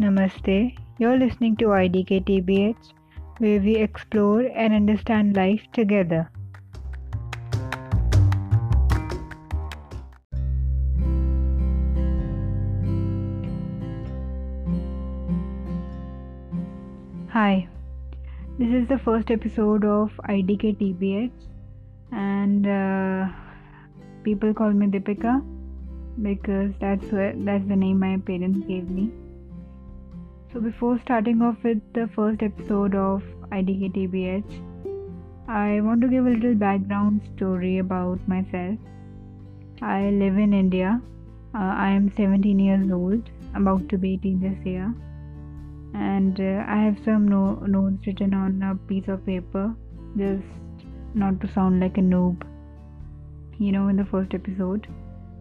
Namaste. You're listening to IDK TBH, where we explore and understand life together. Hi, this is the first episode of IDK TBH, and uh, people call me Deepika because that's where, that's the name my parents gave me. So before starting off with the first episode of IDK TBH, I want to give a little background story about myself. I live in India. Uh, I am 17 years old, about to be 18 this year, and uh, I have some no- notes written on a piece of paper, just not to sound like a noob, you know, in the first episode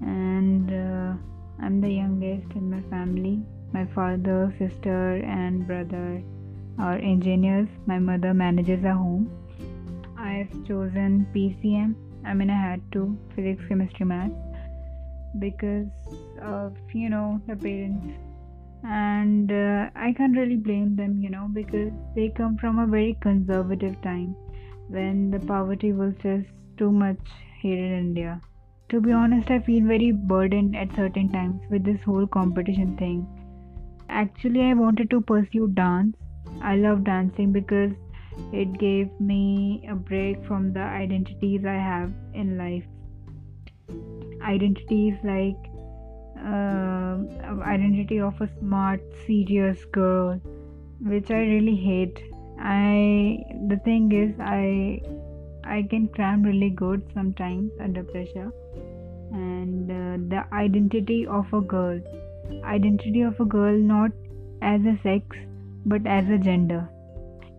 and uh, I'm the youngest in my family. My father, sister, and brother are engineers. My mother manages a home. I've chosen PCM. I mean, I had to physics, chemistry, math because of you know the parents, and uh, I can't really blame them, you know, because they come from a very conservative time when the poverty was just too much here in India to be honest, I feel very burdened at certain times with this whole competition thing. Actually, I wanted to pursue dance. I love dancing because it gave me a break from the identities I have in life. Identities like uh, identity of a smart, serious girl, which I really hate. I the thing is, I I can cram really good sometimes under pressure and uh, the identity of a girl identity of a girl not as a sex but as a gender.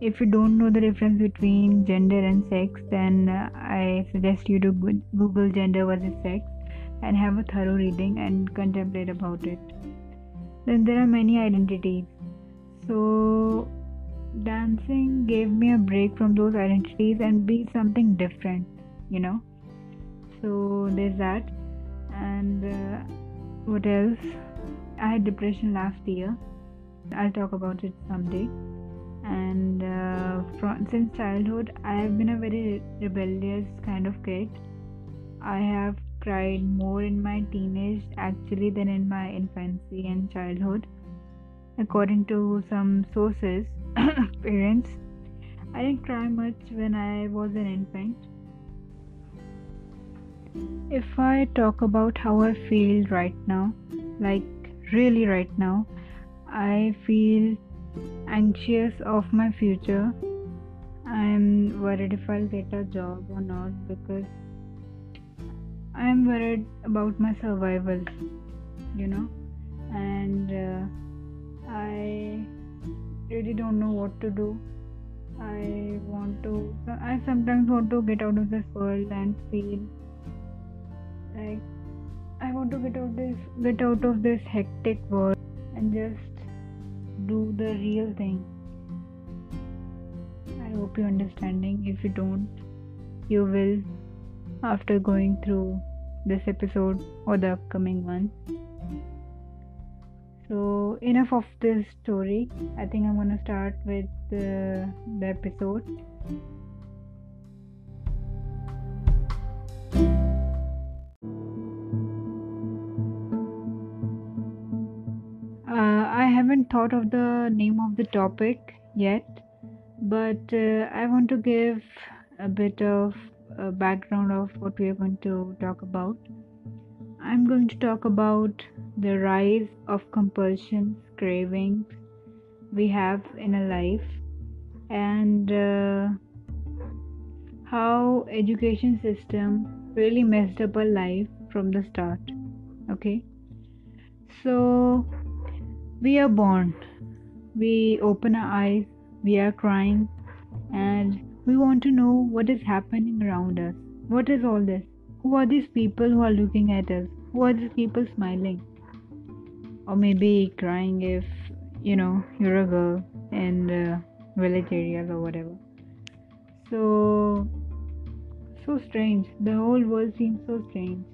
If you don't know the difference between gender and sex then uh, i suggest you to google gender versus sex and have a thorough reading and contemplate about it. Then there are many identities. So dancing gave me a break from those identities and be something different you know? So there's that. And uh, what else i had depression last year. I'll talk about it someday. And uh, from since childhood i have been a very rebellious kind of kid. I have cried more in my teenage actually than in my infancy and childhood. According to some sources parents i didn't cry much when i was an infant. If I talk about how I feel right now, like really right now, I feel anxious of my future. I'm worried if I'll get a job or not because I'm worried about my survival, you know, and uh, I really don't know what to do. I want to, I sometimes want to get out of this world and feel like I want to get out this get out of this hectic world and just do the real thing. I hope you're understanding. If you don't, you will after going through this episode or the upcoming one. So, enough of this story. I think I'm gonna start with the, the episode. Thought of the name of the topic yet, but uh, I want to give a bit of a background of what we are going to talk about. I'm going to talk about the rise of compulsions, cravings we have in a life, and uh, how education system really messed up our life from the start. Okay, so we are born, we open our eyes, we are crying, and we want to know what is happening around us. What is all this? Who are these people who are looking at us? Who are these people smiling? Or maybe crying if you know you're a girl in uh, village areas or whatever. So, so strange. The whole world seems so strange.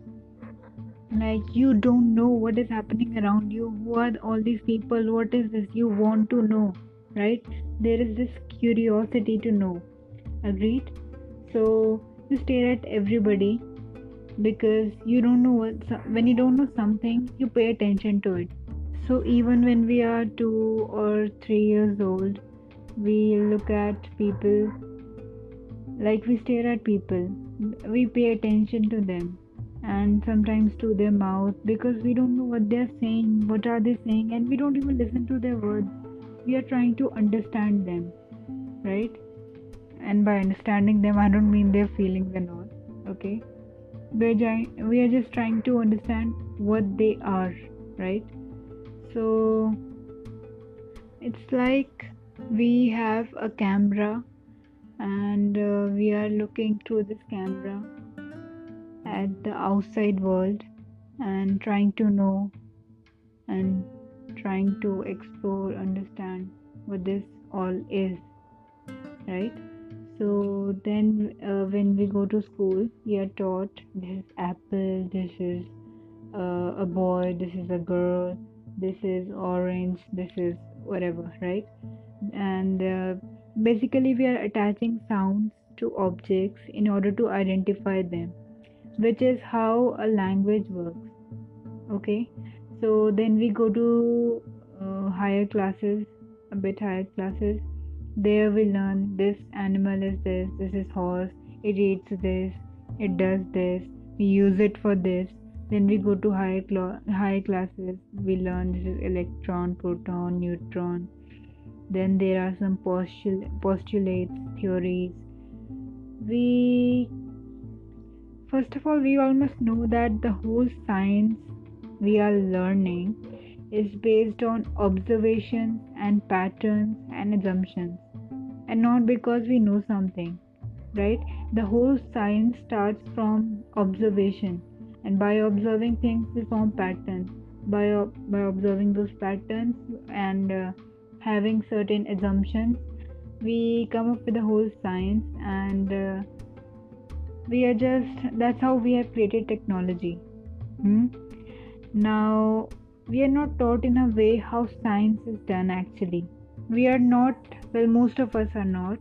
Like you don't know what is happening around you. Who are all these people? What is this you want to know? Right? There is this curiosity to know. Agreed? So you stare at everybody because you don't know what when you don't know something you pay attention to it. So even when we are 2 or 3 years old we look at people like we stare at people. We pay attention to them and sometimes to their mouth because we don't know what they're saying what are they saying and we don't even listen to their words. We are trying to understand them right? And by understanding them i don't mean their feelings and all okay? We're, gi- we are just trying to understand what they are right? So it's like we have a camera and uh, we are looking through this camera at the outside world and trying to know and trying to explore understand what this all is right? So then uh, when we go to school we are taught this is apple this is uh, a boy this is a girl this is orange this is whatever right? And uh, basically we are attaching sounds to objects in order to identify them which is how a language works okay? So then we go to uh, higher classes a bit higher classes. There we learn this animal is this this is horse it eats this it does this we use it for this. Then we go to higher cl- higher classes we learn this is electron proton neutron. Then there are some postul- postulates theories. We First of all, we all must know that the whole science we are learning is based on observations and patterns and assumptions, and not because we know something, right? The whole science starts from observation, and by observing things, we form patterns. By, by observing those patterns and uh, having certain assumptions, we come up with the whole science and uh, we are just that's how we have created technology. Hmm? now we are not taught in a way how science is done actually. We are not well most of us are not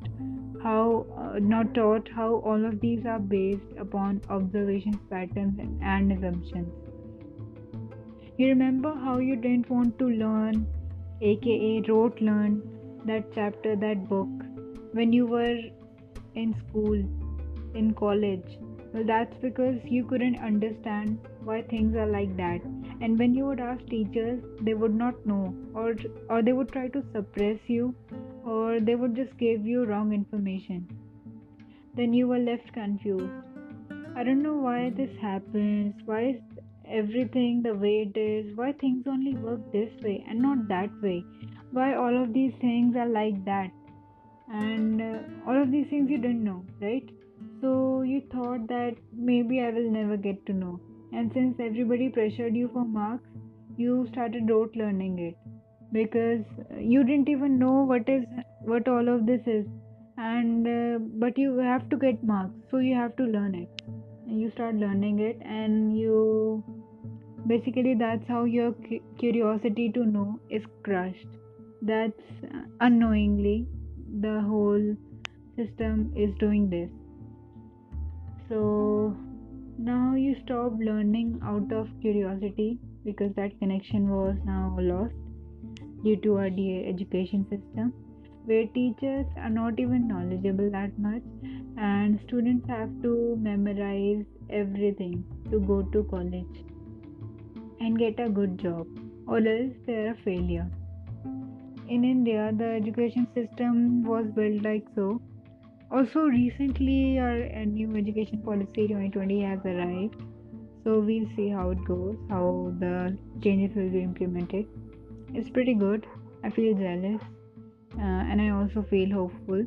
how uh, not taught how all of these are based upon observations patterns and, and assumptions. You remember how you didn't want to learn aka rote learn that chapter that book when you were in school in college. Well that's because you couldn't understand why things are like that. And when you would ask teachers they would not know or or they would try to suppress you or they would just give you wrong information. Then you were left confused. I don't know why this happens why is everything the way it is why things only work this way and not that way why all of these things are like that. And uh, all of these things you didn't know right so you thought that maybe I will never get to know. And since everybody pressured you for marks, you started rote learning it. Because you didn't even know what is what all of this is. And uh, but you have to get marks so you have to learn it. And you start learning it and you basically that's how your curiosity to know is crushed. That's uh, unknowingly the whole system is doing this so now you stop learning out of curiosity because that connection was now lost due to our education system where teachers are not even knowledgeable that much and students have to memorize everything to go to college and get a good job or else they're a failure. In india the education system was built like so also recently our new education policy 2020 has arrived. So we'll see how it goes how the changes will be implemented. It's pretty good. I feel jealous. Uh, and i also feel hopeful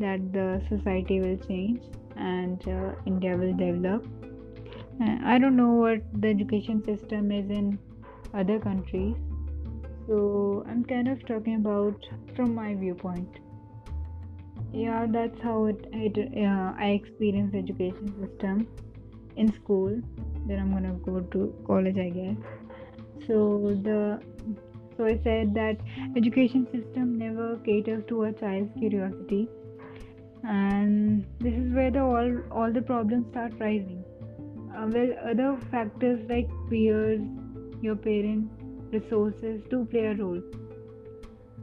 that the society will change and uh, india will develop. Uh, i don't know what the education system is in other countries. So i'm kind of talking about from my viewpoint yeah that's how it, it uh, i experienced education system in school then i'm gonna go to college i guess. So the so i said that education system never caters to a child's curiosity. And this is where the all all the problems start rising. Uh, well other factors like peers your parents resources do play a role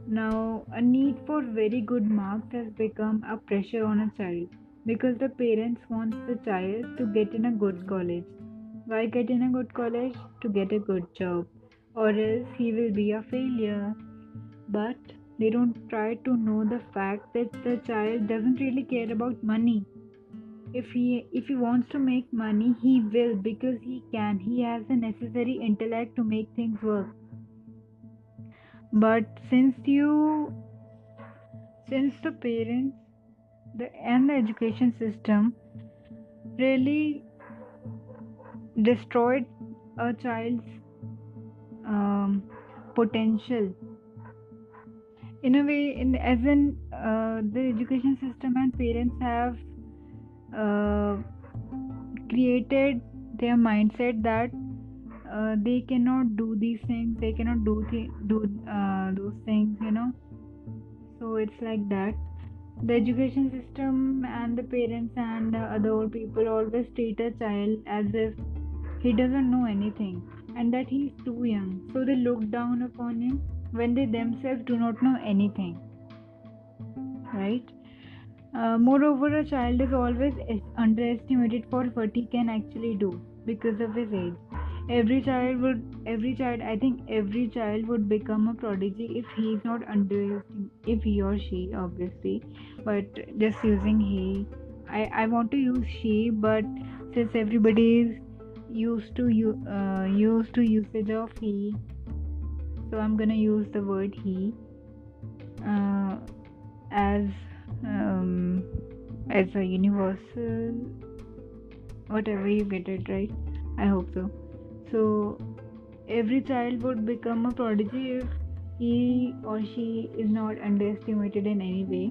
now a need for very good marks has become a pressure on a child because the parents want the child to get in a good college. Why get in a good college? To get a good job or else he will be a failure. But they don't try to know the fact that the child doesn't really care about money. If he if he wants to make money he will because he can. He has the necessary intellect to make things work but since you since the parents the and the education system really destroyed a child's um, potential. In a way in as in uh, the education system and parents have uh, created their mindset that uh, they cannot do these things they cannot do th- do uh, those things you know. So it's like that. The education system and the parents and other old people always treat a child as if he doesn't know anything and that he is too young. So they look down upon him when they themselves do not know anything right? Uh, moreover a child is always underestimated for what he can actually do because of his age every child would every child i think every child would become a prodigy if he's not underestimated if he or she obviously but just using he. I i want to use she but since everybody is used to you uh, used to usage of he so i'm gonna use the word he uh, as um, as a universal whatever you get it right. I hope so so every child would become a prodigy if he or she is not underestimated in any way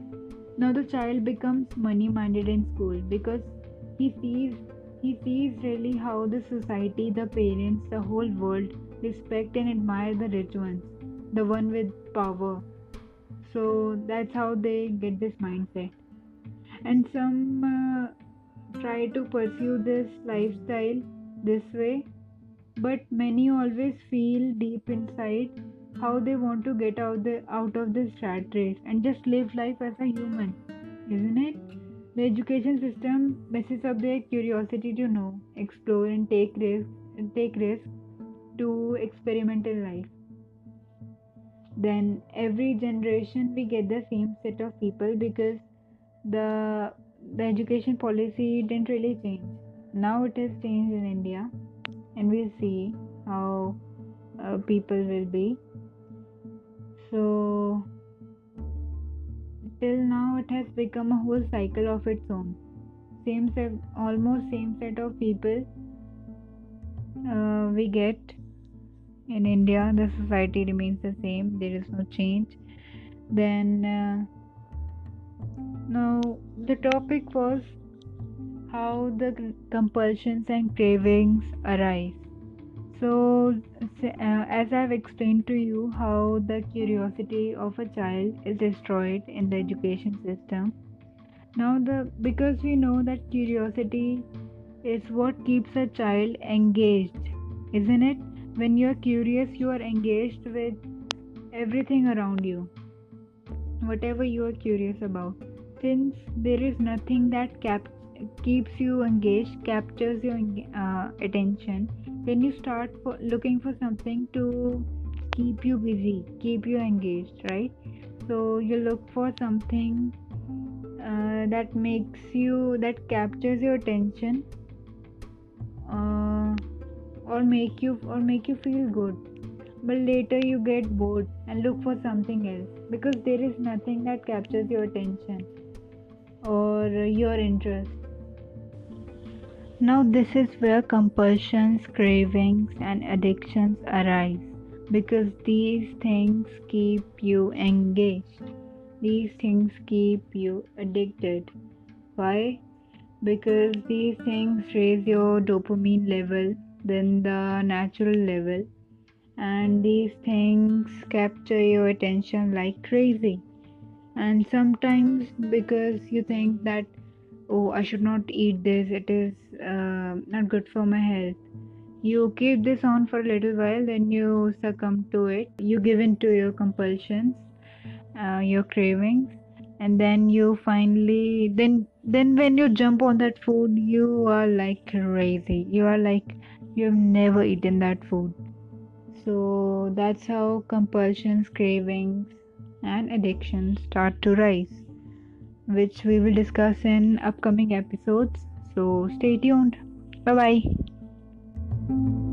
now the child becomes money minded in school because he sees he sees really how the society the parents the whole world respect and admire the rich ones, the one with power. So that's how they get this mindset. And some uh, try to pursue this lifestyle this way, but many always feel deep inside how they want to get out the out of this rat race and just live life as a human, isn't it? The education system messes up their curiosity to know, explore, and take risks. Take risks to experimental life. Then every generation we get the same set of people because the the education policy didn't really change. Now it has changed in India, and we'll see how uh, people will be. So till now it has become a whole cycle of its own. Same set, almost same set of people uh, we get in India, the society remains the same, there is no change. Then, uh, now the topic was how the compulsions and cravings arise. So, uh, as I've explained to you, how the curiosity of a child is destroyed in the education system. Now, the because we know that curiosity is what keeps a child engaged, isn't it? When you are curious, you are engaged with everything around you, whatever you are curious about. Since there is nothing that cap- keeps you engaged, captures your uh, attention, then you start for looking for something to keep you busy, keep you engaged, right? So you look for something uh, that makes you, that captures your attention. Uh, or make you or make you feel good but later you get bored and look for something else because there is nothing that captures your attention or your interest now this is where compulsions cravings and addictions arise because these things keep you engaged. These things keep you addicted. Why? Because these things raise your dopamine level than the natural level and these things capture your attention like crazy. And sometimes because you think that oh i should not eat this. It is uh, not good for my health. You keep this on for a little while then you succumb to it. You give in to your compulsions uh, your cravings and then you finally then then when you jump on that food you are like crazy. You are like you have never eaten that food. So that's how compulsions cravings and addictions start to rise which we will discuss in upcoming episodes. So stay tuned. Bye bye